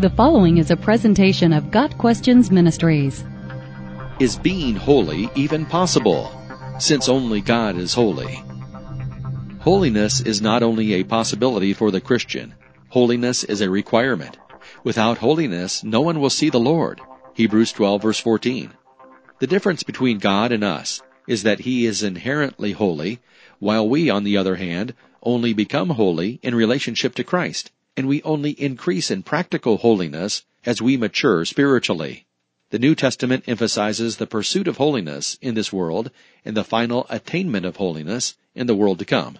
The following is a presentation of Got Questions Ministries. Is being holy even possible? Since only God is holy. Holiness is not only a possibility for the Christian. Holiness is a requirement. Without holiness, no one will see the Lord. Hebrews 12 verse 14. The difference between God and us is that He is inherently holy, while we, on the other hand, only become holy in relationship to Christ and we only increase in practical holiness as we mature spiritually. The New Testament emphasizes the pursuit of holiness in this world and the final attainment of holiness in the world to come.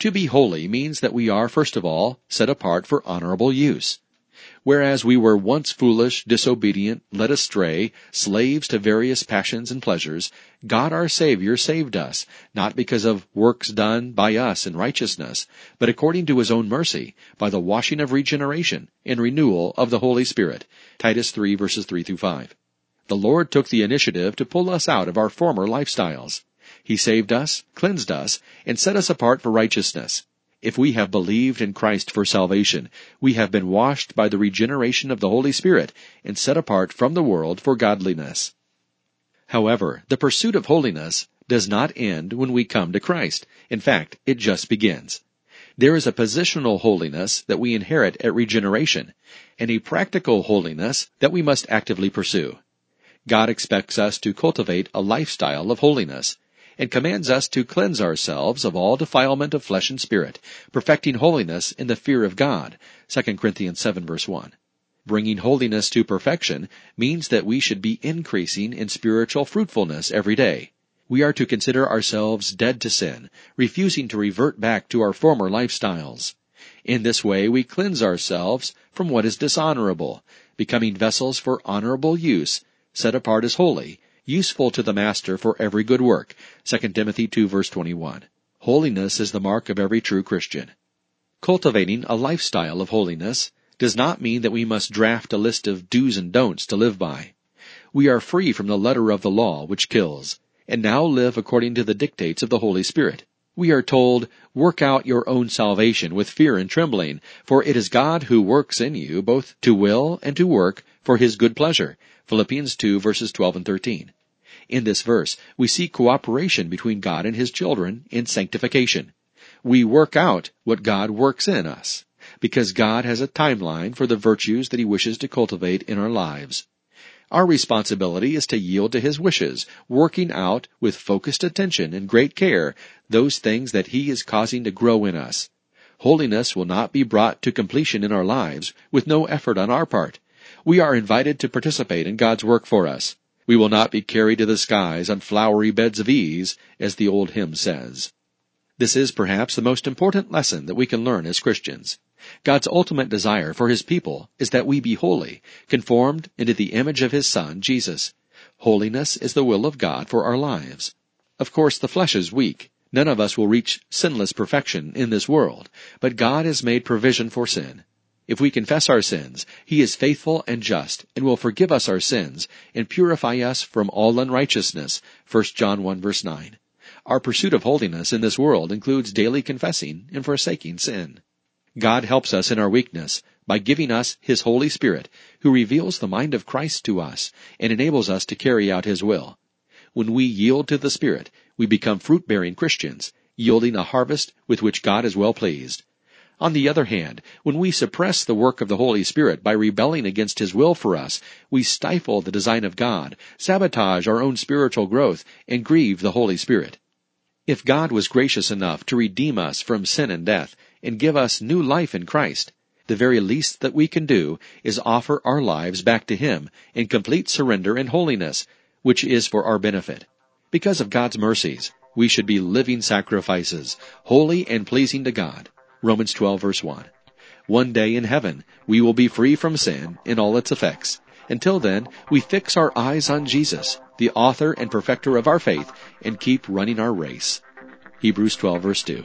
To be holy means that we are, first of all, set apart for honorable use. Whereas we were once foolish, disobedient, led astray, slaves to various passions and pleasures, God our Savior saved us, not because of works done by us in righteousness, but according to His own mercy, by the washing of regeneration and renewal of the Holy Spirit. Titus 3 verses 3 through 5. The Lord took the initiative to pull us out of our former lifestyles. He saved us, cleansed us, and set us apart for righteousness. If we have believed in Christ for salvation, we have been washed by the regeneration of the Holy Spirit and set apart from the world for godliness. However, the pursuit of holiness does not end when we come to Christ. In fact, it just begins. There is a positional holiness that we inherit at regeneration, and a practical holiness that we must actively pursue. God expects us to cultivate a lifestyle of holiness, and commands us to cleanse ourselves of all defilement of flesh and spirit, perfecting holiness in the fear of God. 2 Corinthians 7 verse 1. Bringing holiness to perfection means that we should be increasing in spiritual fruitfulness every day. We are to consider ourselves dead to sin, refusing to revert back to our former lifestyles. In this way we cleanse ourselves from what is dishonorable, becoming vessels for honorable use, set apart as holy, useful to the master for every good work. 2 Timothy 2 verse 21. Holiness is the mark of every true Christian. Cultivating a lifestyle of holiness does not mean that we must draft a list of do's and don'ts to live by. We are free from the letter of the law which kills, and now live according to the dictates of the Holy Spirit. We are told, work out your own salvation with fear and trembling, for it is God who works in you both to will and to work for his good pleasure. Philippians 2 verses 12 and 13. In this verse, we see cooperation between God and His children in sanctification. We work out what God works in us, because God has a timeline for the virtues that He wishes to cultivate in our lives. Our responsibility is to yield to His wishes, working out with focused attention and great care those things that He is causing to grow in us. Holiness will not be brought to completion in our lives with no effort on our part. We are invited to participate in God's work for us. We will not be carried to the skies on flowery beds of ease, as the old hymn says. This is perhaps the most important lesson that we can learn as Christians. God's ultimate desire for His people is that we be holy, conformed into the image of His Son, Jesus. Holiness is the will of God for our lives. Of course, the flesh is weak. None of us will reach sinless perfection in this world, but God has made provision for sin. If we confess our sins, He is faithful and just, and will forgive us our sins, and purify us from all unrighteousness. 1 John 1 verse 9. Our pursuit of holiness in this world includes daily confessing and forsaking sin. God helps us in our weakness by giving us His Holy Spirit, who reveals the mind of Christ to us and enables us to carry out His will. When we yield to the Spirit, we become fruit-bearing Christians, yielding a harvest with which God is well pleased. On the other hand, when we suppress the work of the Holy Spirit by rebelling against His will for us, we stifle the design of God, sabotage our own spiritual growth, and grieve the Holy Spirit. If God was gracious enough to redeem us from sin and death and give us new life in Christ, the very least that we can do is offer our lives back to Him in complete surrender and holiness, which is for our benefit. Because of God's mercies, we should be living sacrifices, holy and pleasing to God. Romans 12 verse 1. One day in heaven, we will be free from sin and all its effects. Until then, we fix our eyes on Jesus, the author and perfecter of our faith, and keep running our race. Hebrews 12 verse 2.